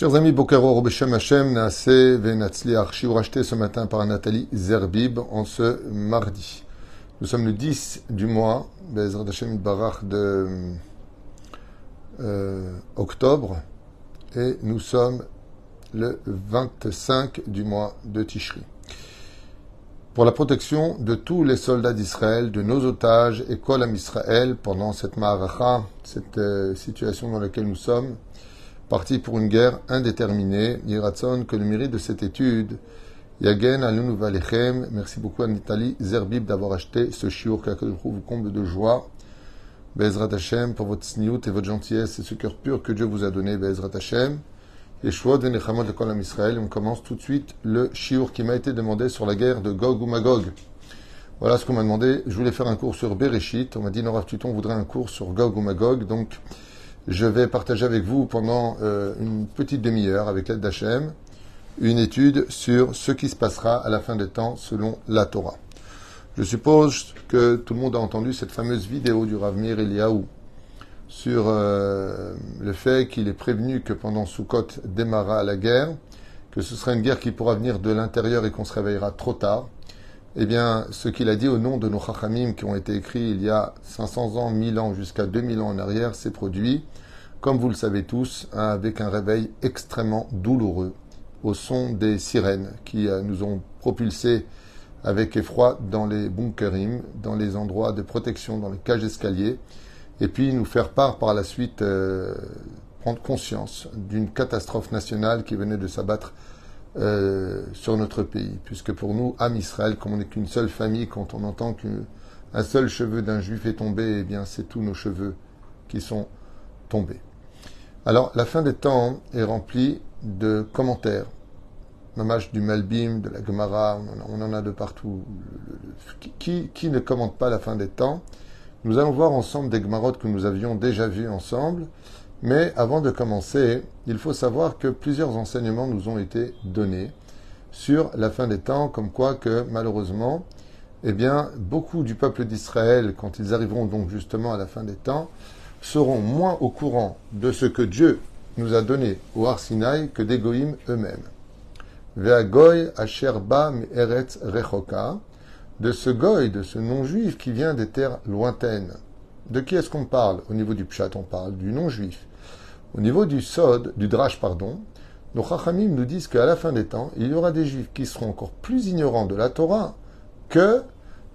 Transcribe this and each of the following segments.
Chers amis, Bokero Beshem Hashem, Naase Venatzliach, Shiur racheté ce matin par Nathalie Zerbib en ce mardi. Nous sommes le 10 du mois, Bezrat Hashem Barach de euh, octobre, et nous sommes le 25 du mois de Tishri. Pour la protection de tous les soldats d'Israël, de nos otages et Kolam Israël pendant cette Maharacha, cette euh, situation dans laquelle nous sommes, parti pour une guerre indéterminée. Yiratson, que le mérite de cette étude, Yagen Alunu Valechem, merci beaucoup à Nathalie Zerbib d'avoir acheté ce shiur que vous comble de joie. Bezrat Hashem pour votre sniout et votre gentillesse et ce cœur pur que Dieu vous a donné, Bezrat Hashem. Et Shvod Nechamot de Kolam Israël. On commence tout de suite le shiur qui m'a été demandé sur la guerre de Gog ou Magog. Voilà ce qu'on m'a demandé. Je voulais faire un cours sur Bereshit. On m'a dit, Nora Tuton voudrait un cours sur Gog ou Magog. Donc, je vais partager avec vous pendant euh, une petite demi-heure, avec l'aide d'Hachem, une étude sur ce qui se passera à la fin des temps selon la Torah. Je suppose que tout le monde a entendu cette fameuse vidéo du Ravmir Eliaou sur euh, le fait qu'il est prévenu que pendant Sukkot démarra la guerre, que ce sera une guerre qui pourra venir de l'intérieur et qu'on se réveillera trop tard. Eh bien, ce qu'il a dit au nom de nos chachamim qui ont été écrits il y a 500 ans, 1000 ans, jusqu'à 2000 ans en arrière, s'est produit, comme vous le savez tous, hein, avec un réveil extrêmement douloureux, au son des sirènes qui euh, nous ont propulsés avec effroi dans les bunkerim, dans les endroits de protection, dans les cages escaliers, et puis nous faire part par la suite, euh, prendre conscience d'une catastrophe nationale qui venait de s'abattre euh, sur notre pays, puisque pour nous, âme Israël, comme on n'est qu'une seule famille, quand on entend qu'un seul cheveu d'un juif est tombé, eh bien c'est tous nos cheveux qui sont tombés. Alors la fin des temps est remplie de commentaires, Mamage du Malbim, de la Gemara, on en a de partout. Qui, qui ne commente pas la fin des temps? Nous allons voir ensemble des Gemarotes que nous avions déjà vus ensemble, mais avant de commencer, il faut savoir que plusieurs enseignements nous ont été donnés sur la fin des temps, comme quoi que malheureusement, eh bien, beaucoup du peuple d'Israël, quand ils arriveront donc justement à la fin des temps, seront moins au courant de ce que Dieu nous a donné au Arsinaï que des goïms eux-mêmes. Ve'agoy asherba eretz rechoka, de ce goy, de ce non-juif qui vient des terres lointaines. De qui est-ce qu'on parle? Au niveau du pshat, on parle du non-juif. Au niveau du Sod, du Drash, pardon, nos Chachamim nous disent qu'à la fin des temps, il y aura des Juifs qui seront encore plus ignorants de la Torah que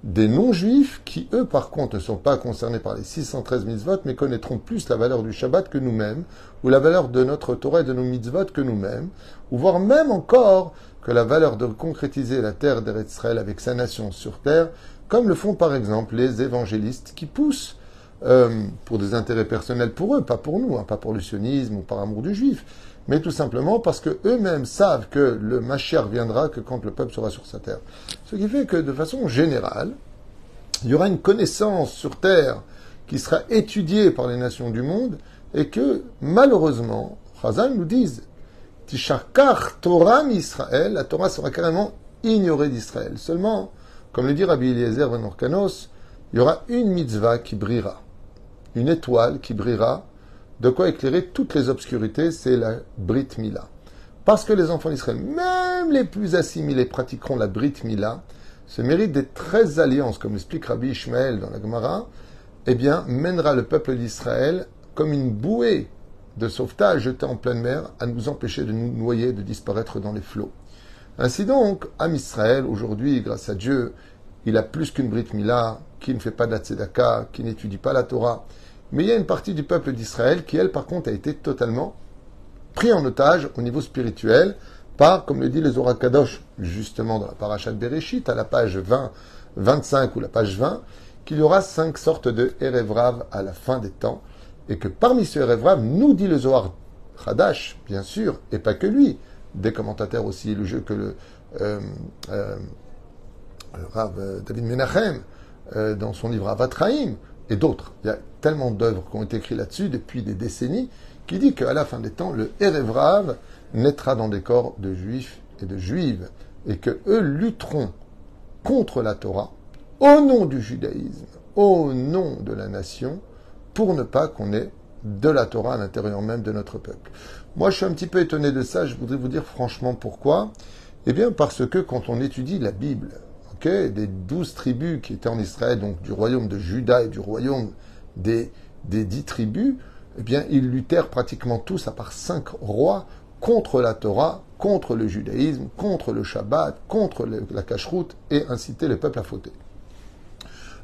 des non-juifs qui, eux, par contre, ne sont pas concernés par les 613 mitzvot, mais connaîtront plus la valeur du Shabbat que nous-mêmes, ou la valeur de notre Torah et de nos mitzvot que nous-mêmes, ou voire même encore que la valeur de concrétiser la terre d'Eretzraël avec sa nation sur terre, comme le font par exemple les évangélistes qui poussent euh, pour des intérêts personnels pour eux, pas pour nous, hein, pas pour le sionisme ou par amour du juif, mais tout simplement parce que eux-mêmes savent que le Mashiach viendra que quand le peuple sera sur sa terre. Ce qui fait que de façon générale, il y aura une connaissance sur terre qui sera étudiée par les nations du monde et que malheureusement, Chazal nous disent Tishakar Torah Israël, la Torah sera carrément ignorée d'Israël. Seulement, comme le dit Rabbi Eliezer Ben Orkanos, il y aura une mitzvah qui brillera une étoile qui brillera, de quoi éclairer toutes les obscurités, c'est la Brit Mila. Parce que les enfants d'Israël, même les plus assimilés, pratiqueront la Brit Mila, ce mérite des treize alliances, comme explique Rabbi Ishmael dans la Gemara, eh bien, mènera le peuple d'Israël comme une bouée de sauvetage jetée en pleine mer à nous empêcher de nous noyer, de disparaître dans les flots. Ainsi donc, Am Israël, aujourd'hui, grâce à Dieu, il a plus qu'une Brit Mila, qui ne fait pas d'Atsedaka, qui n'étudie pas la Torah, mais il y a une partie du peuple d'Israël qui, elle, par contre, a été totalement pris en otage au niveau spirituel par, comme le dit les Orakadosh, justement dans la parachat de Bereshit, à la page 20, 25 ou la page 20, qu'il y aura cinq sortes de Erevrav à la fin des temps, et que parmi ces Erevrav, nous dit le Zohar Hadash, bien sûr, et pas que lui, des commentateurs aussi, le jeu que le, euh, euh, Rav euh, David Menachem, dans son livre Avatraim, et d'autres. Il y a tellement d'œuvres qui ont été écrites là-dessus depuis des décennies, qui dit qu'à la fin des temps, le Erevrav naîtra dans des corps de juifs et de juives, et que eux lutteront contre la Torah, au nom du judaïsme, au nom de la nation, pour ne pas qu'on ait de la Torah à l'intérieur même de notre peuple. Moi, je suis un petit peu étonné de ça. Je voudrais vous dire franchement pourquoi. Eh bien, parce que quand on étudie la Bible, des douze tribus qui étaient en Israël, donc du royaume de Juda et du royaume des, dix tribus, eh bien, ils luttèrent pratiquement tous, à part cinq rois, contre la Torah, contre le judaïsme, contre le Shabbat, contre la cacheroute et incitaient le peuple à fauter.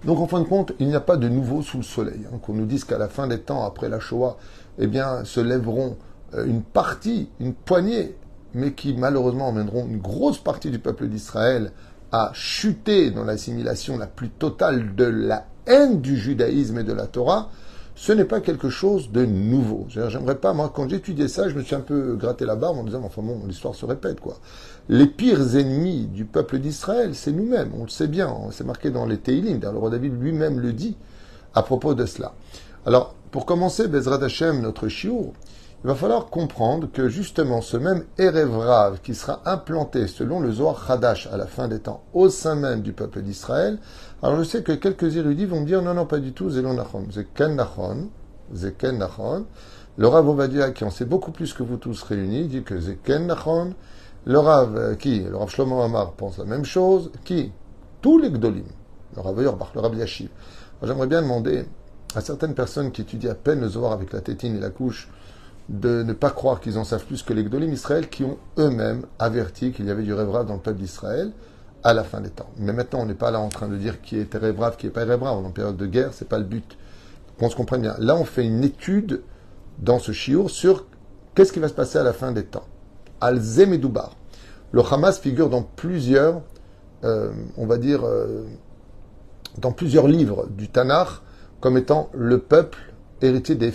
Donc en fin de compte, il n'y a pas de nouveau sous le soleil. Hein, qu'on nous dise qu'à la fin des temps, après la Shoah, eh bien, se lèveront euh, une partie, une poignée, mais qui malheureusement emmèneront une grosse partie du peuple d'Israël à chuter dans l'assimilation la plus totale de la haine du judaïsme et de la Torah, ce n'est pas quelque chose de nouveau. J'aimerais pas, moi, quand j'étudiais ça, je me suis un peu gratté la barbe en disant, enfin bon, l'histoire se répète, quoi. Les pires ennemis du peuple d'Israël, c'est nous-mêmes, on le sait bien, c'est marqué dans les Teilim, le roi David lui-même le dit à propos de cela. Alors, pour commencer, Bezrat Hashem, notre chiour, il va falloir comprendre que justement ce même Erevrav qui sera implanté selon le Zohar Hadash à la fin des temps au sein même du peuple d'Israël, alors je sais que quelques érudits vont me dire non, non, pas du tout, Zelon Nachon, Zeken Nachon, Zeken Nachon. Le Rav Ovadia, qui en sait beaucoup plus que vous tous réunis, dit que Zeken Nachon. Le Rav, euh, qui, le Rav Shlomo Amar pense la même chose, qui, tous les Gdolim, le Rav Yorbach, le Rav Yashiv. J'aimerais bien demander à certaines personnes qui étudient à peine le Zohar avec la tétine et la couche, de ne pas croire qu'ils en savent plus que les Gdolim Israël qui ont eux-mêmes averti qu'il y avait du rêve dans le peuple d'Israël à la fin des temps. Mais maintenant, on n'est pas là en train de dire qui est rêve qui n'est pas rêve On est en période de guerre, c'est pas le but. Qu'on se comprenne bien. Là, on fait une étude dans ce chiour sur qu'est-ce qui va se passer à la fin des temps. Al-Zem et Le Hamas figure dans plusieurs, euh, on va dire, euh, dans plusieurs livres du Tanakh comme étant le peuple héritier des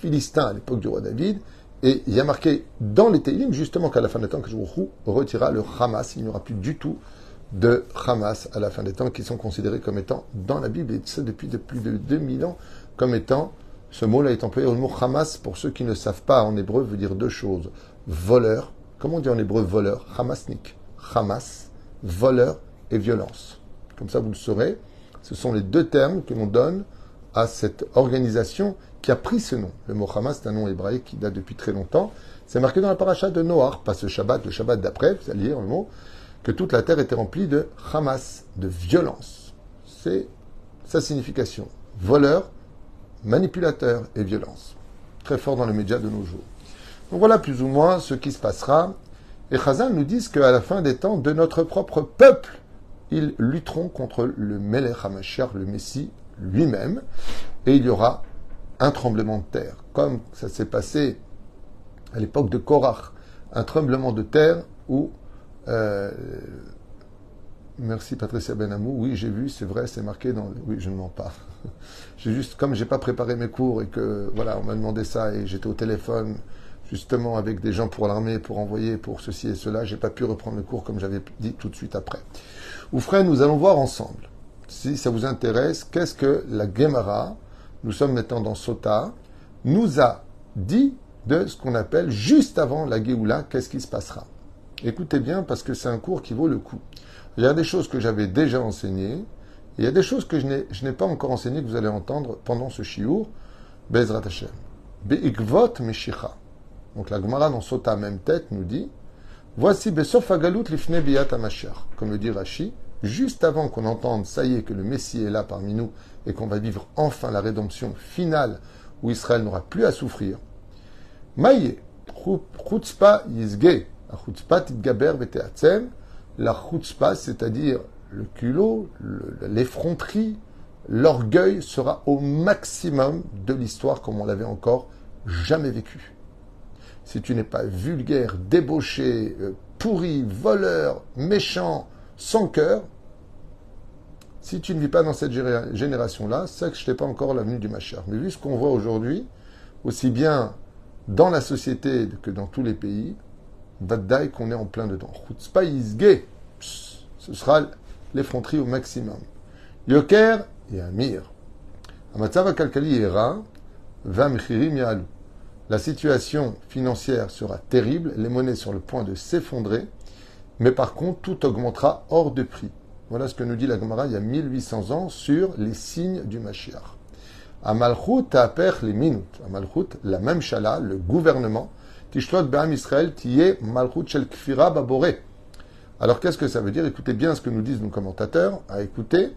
Philistins à l'époque du roi David. Et il y a marqué dans les Teilim justement qu'à la fin des temps, que Hu retira le Hamas. Il n'y aura plus du tout de Hamas à la fin des temps, qui sont considérés comme étant, dans la Bible, et ça depuis plus de 2000 ans, comme étant, ce mot-là est employé, le mot Hamas, pour ceux qui ne savent pas, en hébreu, veut dire deux choses. Voleur, comment on dit en hébreu voleur? Hamasnik. Hamas, voleur et violence. Comme ça, vous le saurez. Ce sont les deux termes que l'on donne à cette organisation qui a pris ce nom. Le mot Hamas, c'est un nom hébraïque qui date depuis très longtemps. C'est marqué dans la paracha de Noah, pas ce Shabbat, le Shabbat d'après, vous allez lire le mot que toute la terre était remplie de Hamas, de violence. C'est sa signification. Voleur, manipulateur et violence. Très fort dans les médias de nos jours. Donc voilà plus ou moins ce qui se passera. Et Chazal nous dit qu'à la fin des temps, de notre propre peuple, ils lutteront contre le Melech HaMashiach, le Messie lui-même, et il y aura un tremblement de terre, comme ça s'est passé à l'époque de Korach, un tremblement de terre où euh, merci Patricia Benamou. Oui, j'ai vu, c'est vrai, c'est marqué dans. Oui, je ne mens pas. J'ai juste, comme j'ai pas préparé mes cours et que voilà, on m'a demandé ça et j'étais au téléphone justement avec des gens pour l'armée pour envoyer pour ceci et cela, j'ai pas pu reprendre le cours comme j'avais dit tout de suite après. frère, nous allons voir ensemble, si ça vous intéresse, qu'est-ce que la Gemara, nous sommes maintenant dans Sota, nous a dit de ce qu'on appelle juste avant la Géoula, qu'est-ce qui se passera. Écoutez bien parce que c'est un cours qui vaut le coup. Il y a des choses que j'avais déjà enseignées, et il y a des choses que je n'ai pas encore enseignées que vous allez entendre pendant ce shiur, Bezrat Hashem. Be'ikvot meshicha. Donc la Gemara dans Sota même tête nous dit Voici Besof lifne biyat Comme le dit Rashi, juste avant qu'on entende, ça y est, que le Messie est là parmi nous et qu'on va vivre enfin la rédemption finale où Israël n'aura plus à souffrir. Maïe, chutzpa yizge, la chutzpah, c'est-à-dire le culot, l'effronterie, l'orgueil sera au maximum de l'histoire comme on l'avait encore jamais vécu. Si tu n'es pas vulgaire, débauché, euh, pourri, voleur, méchant, sans cœur, si tu ne vis pas dans cette génération-là, c'est que je n'ai pas encore l'avenue du Machar. Mais vu ce qu'on voit aujourd'hui, aussi bien dans la société que dans tous les pays, Vadaï qu'on est en plein dedans. Gay. Ce sera l'effronterie au maximum. Yoker et Amir. Amatzava kalkali. La situation financière sera terrible, les monnaies sur le point de s'effondrer, mais par contre, tout augmentera hors de prix. Voilà ce que nous dit la Gemara il y a 1800 ans sur les signes du Mashiach. Amalchut ta'aper les minutes. Amalchut, la même chala, le gouvernement, Tishlot Israël, tiye Malchut shel kfira. Alors qu'est-ce que ça veut dire? Écoutez bien ce que nous disent nos commentateurs, à écouter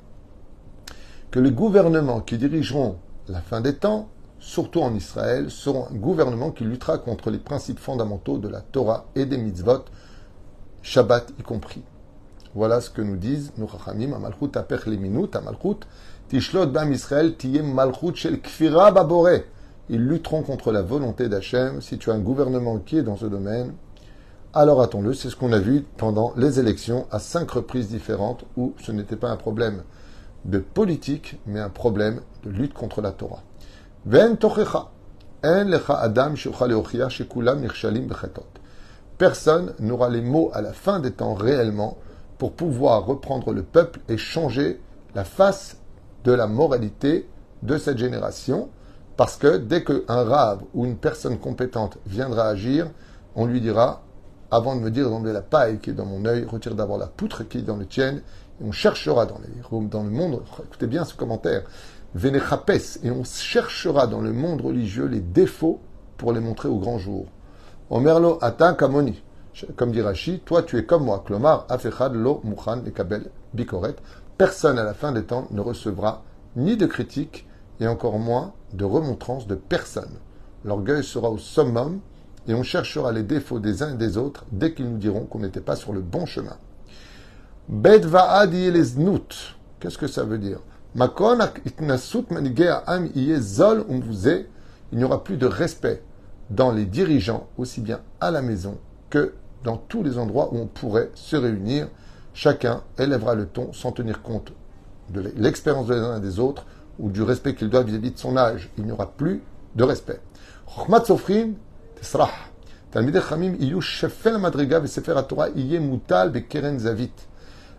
que les gouvernements qui dirigeront la fin des temps, surtout en Israël, seront un gouvernement qui luttera contre les principes fondamentaux de la Torah et des mitzvot, Shabbat y compris. Voilà ce que nous disent nos chachamim, Amalchut apech les minutes, Amalchut, Tishlot bam Israël, tiyem malchut shel kfira baboré. Ils lutteront contre la volonté d'Hachem. Si tu as un gouvernement qui est dans ce domaine, alors attends-le. C'est ce qu'on a vu pendant les élections à cinq reprises différentes où ce n'était pas un problème de politique, mais un problème de lutte contre la Torah. Personne n'aura les mots à la fin des temps réellement pour pouvoir reprendre le peuple et changer la face de la moralité de cette génération. Parce que dès qu'un rave ou une personne compétente viendra agir, on lui dira, avant de me dire d'enlever la paille qui est dans mon œil, retire d'abord la poutre qui est dans le tien, on cherchera dans le monde, écoutez bien ce commentaire, Vénéchapes, et on cherchera dans le monde religieux les défauts pour les montrer au grand jour. Omerlo atin kamoni. Comme dit Rashi, toi tu es comme moi, Klomar, afechad lo muchan et kabel bikoret. Personne à la fin des temps ne recevra ni de critique, et encore moins de remontrance de personne. L'orgueil sera au summum, et on cherchera les défauts des uns et des autres dès qu'ils nous diront qu'on n'était pas sur le bon chemin. Qu'est-ce que ça veut dire? Il n'y aura plus de respect dans les dirigeants, aussi bien à la maison que dans tous les endroits où on pourrait se réunir. Chacun élèvera le ton sans tenir compte de l'expérience des uns et des autres ou du respect qu'il doit vis-à-vis de son âge. Il n'y aura plus de respect.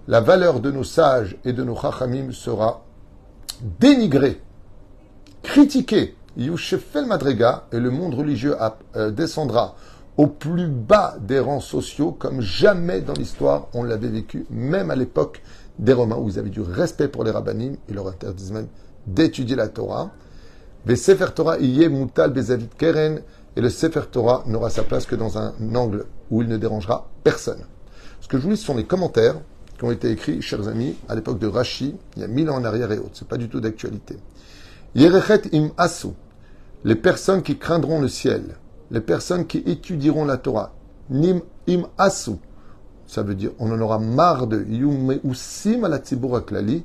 La valeur de nos sages et de nos chachamim sera dénigrée, critiquée. Yushefel Madriga et le monde religieux euh, descendra au plus bas des rangs sociaux comme jamais dans l'histoire on l'avait vécu, même à l'époque des Romains où ils avaient du respect pour les rabbinim, ils leur interdisent même d'étudier la Torah. Torah mutal bezavit keren et le Sefer Torah n'aura sa place que dans un angle où il ne dérangera personne. Ce que je vous lis, ce sont les commentaires qui ont été écrits, chers amis, à l'époque de Rashi, il y a mille ans en arrière et autres. C'est pas du tout d'actualité. Yerechet im asu, les personnes qui craindront le ciel, les personnes qui étudieront la Torah. Nim im asu, ça veut dire on en aura marre de yume usim klali.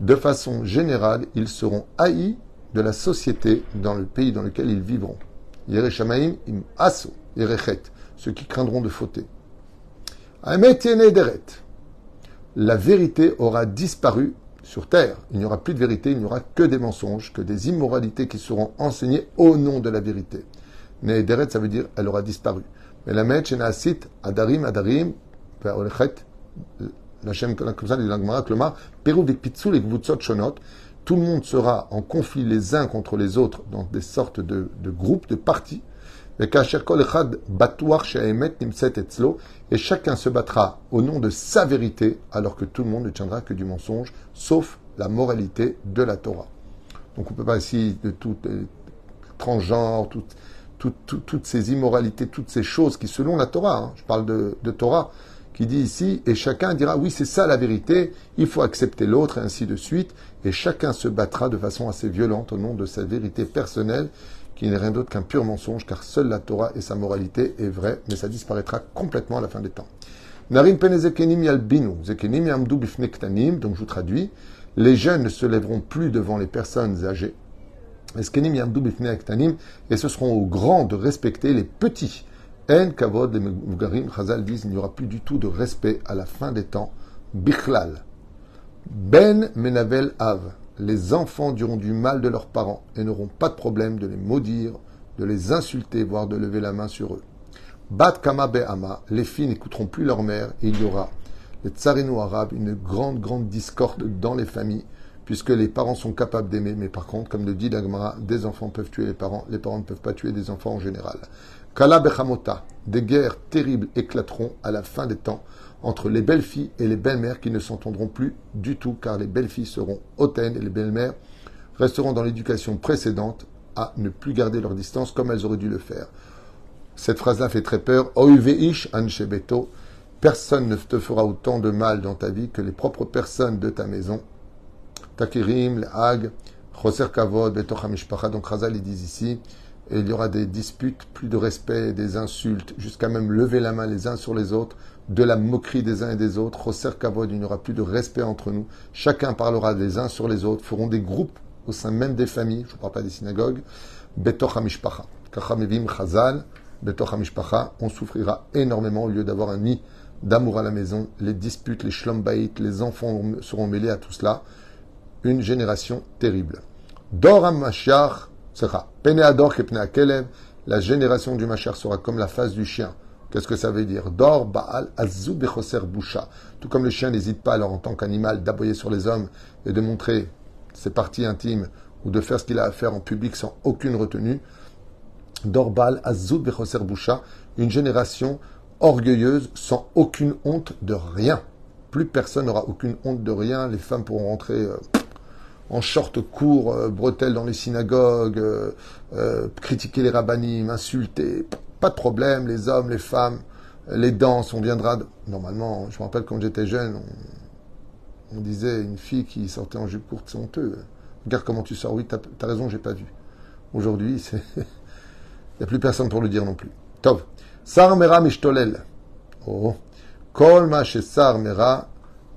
De façon générale, ils seront haïs de la société dans le pays dans lequel ils vivront. Yereshamaim im aso, Yerechet, ceux qui craindront de fauter. La vérité aura disparu sur terre. Il n'y aura plus de vérité, il n'y aura que des mensonges, que des immoralités qui seront enseignées au nom de la vérité. Nehederet, ça veut dire elle aura disparu. Mais la Asit, Adarim, Adarim, tout le monde sera en conflit les uns contre les autres dans des sortes de, groupes, de partis. Et chacun se battra au nom de sa vérité, alors que tout le monde ne tiendra que du mensonge, sauf la moralité de la Torah. Donc on ne peut pas essayer de tout euh, transgenre, toutes ces immoralités, toutes ces choses qui, selon la Torah, hein, je parle de, de Torah, qui dit ici, et chacun dira, oui, c'est ça la vérité, il faut accepter l'autre, et ainsi de suite, et chacun se battra de façon assez violente au nom de sa vérité personnelle, qui n'est rien d'autre qu'un pur mensonge, car seule la Torah et sa moralité est vraie, mais ça disparaîtra complètement à la fin des temps. Narim penezekenim yalbinu, zekenim yamdu donc je vous traduis, les jeunes ne se lèveront plus devant les personnes âgées, et ce seront aux grands de respecter les petits. En kavod, les Mugarim, Chazal disent, il n'y aura plus du tout de respect à la fin des temps. Bichlal. Ben menavel av. Les enfants diront du mal de leurs parents et n'auront pas de problème de les maudire, de les insulter, voire de lever la main sur eux. Bat kama be'ama. Les filles n'écouteront plus leur mère et il y aura, les tsarino arabes, une grande, grande discorde dans les familles puisque les parents sont capables d'aimer, mais par contre, comme le dit Dagmara, des enfants peuvent tuer les parents, les parents ne peuvent pas tuer des enfants en général. Kala Bechamota, des guerres terribles éclateront à la fin des temps entre les belles filles et les belles-mères qui ne s'entendront plus du tout, car les belles filles seront hautaines et les belles-mères resteront dans l'éducation précédente à ne plus garder leur distance comme elles auraient dû le faire. Cette phrase-là fait très peur. Personne ne te fera autant de mal dans ta vie que les propres personnes de ta maison. Takirim, Hag, Choser Kavod, Donc Razal, ils disent ici, et il y aura des disputes, plus de respect, des insultes, jusqu'à même lever la main les uns sur les autres, de la moquerie des uns et des autres. Choser Kavod, il n'y aura plus de respect entre nous. Chacun parlera des uns sur les autres, feront des groupes au sein même des familles, je ne parle pas des synagogues. Betoch HaMishpacha. Kachamevim Chazal, Betoch HaMishpacha, on souffrira énormément au lieu d'avoir un nid d'amour à la maison, les disputes, les shlombaït, les enfants seront mêlés à tout cela. Une génération terrible. Doram Mashiach sera Peneador Kelev, la génération du Mashiach sera comme la face du chien. Qu'est-ce que ça veut dire? Dor Baal Azou Bechoser Boucha. Tout comme le chien n'hésite pas alors en tant qu'animal d'aboyer sur les hommes et de montrer ses parties intimes ou de faire ce qu'il a à faire en public sans aucune retenue. Dor Baal Azou Bechoser Boucha, une génération orgueilleuse, sans aucune honte de rien. Plus personne n'aura aucune honte de rien. Les femmes pourront rentrer euh, en short court, euh, bretelles dans les synagogues, euh, critiquer les rabbinim, insulter. Pas de problème. Les hommes, les femmes, les danses, on viendra. Normalement, je me rappelle quand j'étais jeune, on, disait une fille qui sortait en jupe courte, c'est honteux. Regarde comment tu sors. Oui, t'as as raison, j'ai pas vu. Aujourd'hui, il n'y a plus personne pour le dire non plus. Top. Sar mera mishtolel. Oh. Kol ma sar mera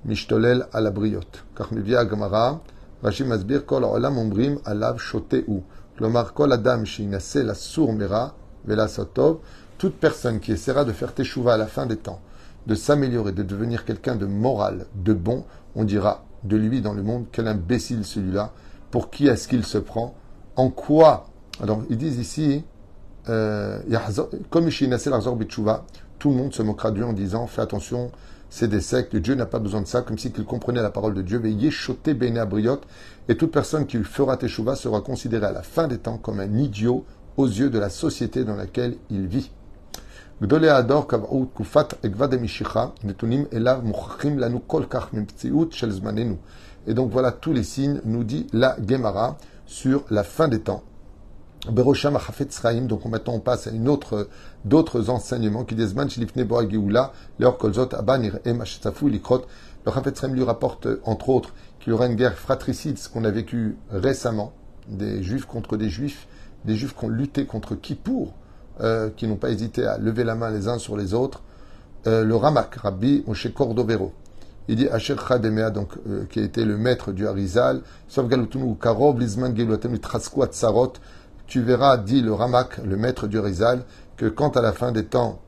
mishtolel à la briotte. Car Gamara, Rashi Masbir, kol olam ombrim alav shoteu. Klomar kol adam shinase la sour mera vela sotov. Toute personne qui essaiera de faire teshuva à la fin des temps, de s'améliorer, de devenir quelqu'un de moral, de bon, on dira de lui dans le monde, quel imbécile celui-là, pour qui est-ce qu'il se prend, en quoi? Alors, ils disent ici, euh, comme tout le monde se moquera de lui en disant Fais attention, c'est des sectes, Dieu n'a pas besoin de ça, comme si comprenait la parole de Dieu. Et toute personne qui fera teshuva sera considérée à la fin des temps comme un idiot aux yeux de la société dans laquelle il vit. Et donc voilà tous les signes, nous dit la Gemara, sur la fin des temps. Berosham Achafet donc maintenant on passe à une autre, d'autres enseignements qui disent Man Shilifne Boa Geoula, Leor Kolzot, Abanir. Le Chafet Sraim lui rapporte, entre autres, qu'il y aura une guerre fratricide, ce qu'on a vécu récemment, des juifs contre des juifs, des juifs qui ont lutté contre Kippour, euh, qui n'ont pas hésité à lever la main les uns sur les autres. Euh, le Ramak, Rabbi Moshe Cordovero, il dit Asher Chademea, donc, euh, qui a été le maître du Harizal, Sauf Galutunu Karov, Lizman Geluatem, Sarot, tu verras, dit le Ramak, le maître du Rizal, que quand à la fin des temps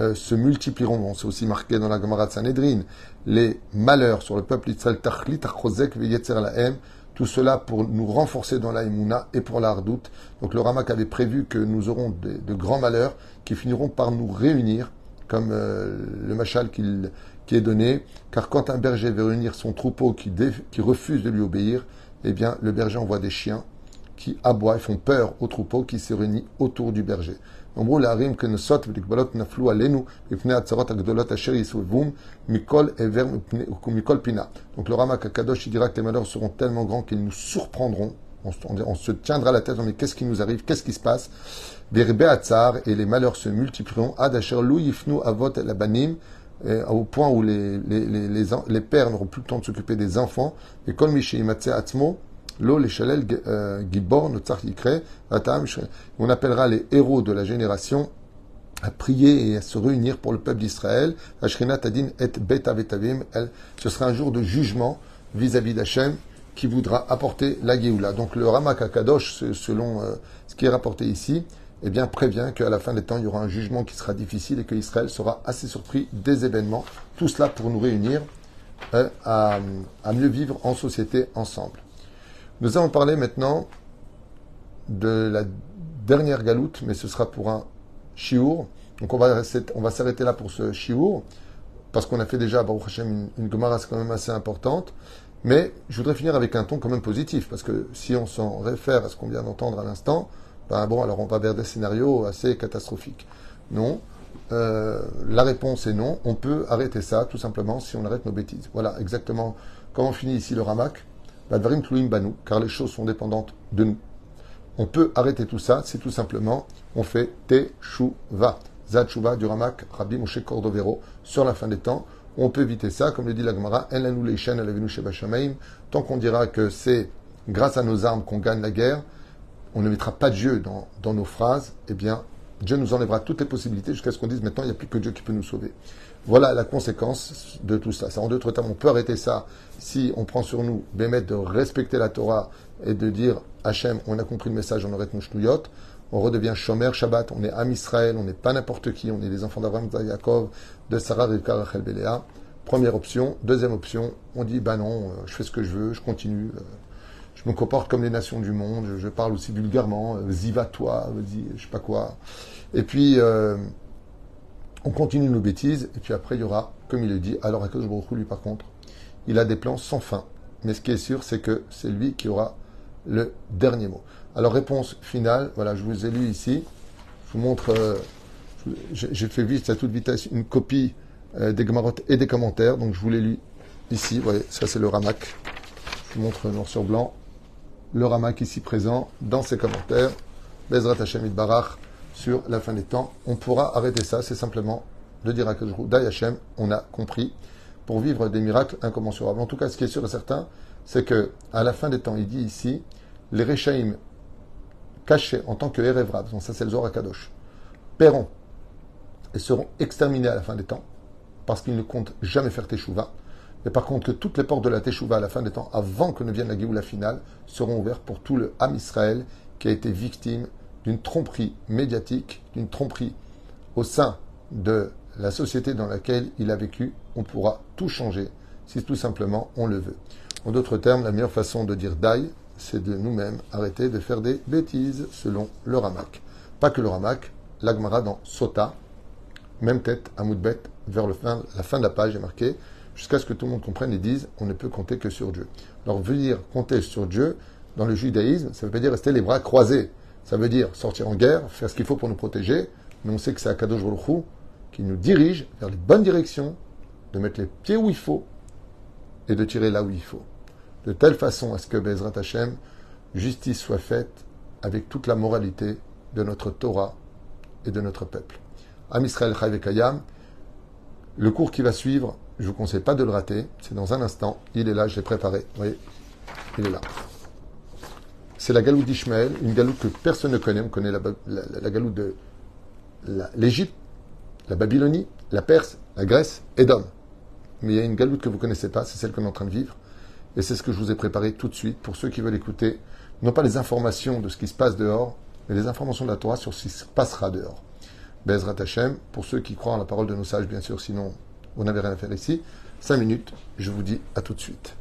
euh, se multiplieront, bon, c'est aussi marqué dans la Gemara de Sanhedrin, les malheurs sur le peuple Israël, tout cela pour nous renforcer dans la et pour la. Donc le Ramak avait prévu que nous aurons de, grands malheurs qui finiront par nous réunir, comme euh, le machal qui est donné, car quand un berger veut réunir son troupeau qui refuse de lui obéir, eh bien le berger envoie des chiens qui aboient et font peur au troupeau qui se réunit autour du berger. Donc le Ramak Kadosh dira que les malheurs seront tellement grands qu'ils nous surprendront. On, se tiendra la tête, mais qu'est-ce qui nous arrive, qu'est-ce qui se passe? Et les malheurs se multiplieront. avot labanim au point où les, les, les, les, pères n'auront plus le temps de s'occuper des enfants. Et kol atzmo, Euh, gibor, on appellera les héros de la génération à prier et à se réunir pour le peuple d'Israël. Tadin et Ce sera un jour de jugement vis-à-vis d'Hachem qui voudra apporter la Géoula. Donc le Ramak Akadosh, selon euh, ce qui est rapporté ici, eh bien, prévient qu'à la fin des temps, il y aura un jugement qui sera difficile et que Israël sera assez surpris des événements. Tout cela pour nous réunir euh, à mieux vivre en société ensemble. Nous allons parler maintenant de la dernière galoute, mais ce sera pour un chiour. Donc on va, s'arrêter là pour ce chiour, parce qu'on a fait déjà, Baruch Hashem, une, une quand même assez importante. Mais je voudrais finir avec un ton quand même positif, parce que si on s'en réfère à ce qu'on vient d'entendre à l'instant, ben bon, alors on va vers des scénarios assez catastrophiques. Non. Euh, la réponse est non. On peut arrêter ça, tout simplement, si on arrête nos bêtises. Voilà, exactement. Comment finit ici le Ramak Car les choses sont dépendantes de nous. On peut arrêter tout ça si tout simplement on fait Teshuva. Zatshuva du Ramak, Rabbi Moshe Cordovero, sur la fin des temps. On peut éviter ça, comme le dit la Gemara, tant qu'on dira que c'est grâce à nos armes qu'on gagne la guerre, on ne mettra pas Dieu dans nos phrases, eh bien, Dieu nous enlèvera toutes les possibilités jusqu'à ce qu'on dise maintenant il n'y a plus que Dieu qui peut nous sauver. Voilà la conséquence de tout ça. En d'autres termes, on peut arrêter ça si on prend sur nous, Bémet, de respecter la Torah et de dire Hachem, on a compris le message, on arrête nos On redevient Shomer Shabbat, on est Am Israël, on n'est pas n'importe qui, on est les enfants d'Abraham, Yaakov, de Sarah, Rivka, Rachel, Belea. Première option. Deuxième option, on dit bah non, euh, je fais ce que je veux, je continue. Euh, je me comporte comme les nations du monde, je, parle aussi vulgairement, euh, ziva toi, je sais pas quoi. Et puis, on continue nos bêtises, et puis après, il y aura, comme il le dit, alors à Baruch lui par contre, il a des plans sans fin. Mais ce qui est sûr, c'est que c'est lui qui aura le dernier mot. Alors, réponse finale, voilà, je vous ai lu ici. Je vous montre, euh, j'ai fait vite à toute vitesse une copie euh, des gamarotes et des commentaires. Donc, je vous l'ai lu ici. Vous voyez, ça, c'est le Ramak. Je vous montre noir sur blanc. Le Ramak ici présent dans ses commentaires. Bezrat Hashem Barach sur la fin des temps. On pourra arrêter ça, c'est simplement de dire à Kajrou, Hashem, on a compris, pour vivre des miracles incommensurables. En tout cas, ce qui est sûr et certain, c'est que à la fin des temps, il dit ici, les Rechaim cachés en tant que Erevrav, donc ça c'est le Zohar Kadosh, paieront et seront exterminés à la fin des temps, parce qu'ils ne comptent jamais faire Teshuvah. Mais par contre, que toutes les portes de la Teshuvah à la fin des temps, avant que ne vienne la Géoula finale, seront ouvertes pour tout le Ham Israël qui a été victime d'une tromperie médiatique, d'une tromperie au sein de la société dans laquelle il a vécu, on pourra tout changer si tout simplement on le veut. En d'autres termes, la meilleure façon de dire daï, c'est de nous-mêmes arrêter de faire des bêtises selon le Ramak. Pas que le Ramak, l'Agmara dans Sota, même tête à vers la fin de la page est marqué, jusqu'à ce que tout le monde comprenne et dise on ne peut compter que sur Dieu. Alors venir compter sur Dieu, dans le judaïsme, ça veut pas dire rester les bras croisés. Ça veut dire sortir en guerre, faire ce qu'il faut pour nous protéger, mais on sait que c'est Akadosh Baruch qui nous dirige vers les bonnes directions, de mettre les pieds où il faut et de tirer là où il faut. De telle façon à ce que Bezrat Hashem, justice soit faite avec toute la moralité de notre Torah et de notre peuple. Am Israël Kayam, le cours qui va suivre, je vous conseille pas de le rater, c'est dans un instant, il est là, je l'ai préparé, vous voyez, il est là c'est la galoute d'Ishmaël, une galoute que personne ne connaît. On connaît la, la, galoute de l'Égypte, la, Babylonie, la Perse, la Grèce, Édom. Mais il y a une galoute que vous ne connaissez pas, c'est celle qu'on est en train de vivre. Et c'est ce que je vous ai préparé tout de suite pour ceux qui veulent écouter, non pas les informations de ce qui se passe dehors, mais les informations de la Torah sur ce qui se passera dehors. Bezrat Hashem, pour ceux qui croient en la parole de nos sages, bien sûr, sinon vous n'avez rien à faire ici. Cinq minutes, je vous dis à tout de suite.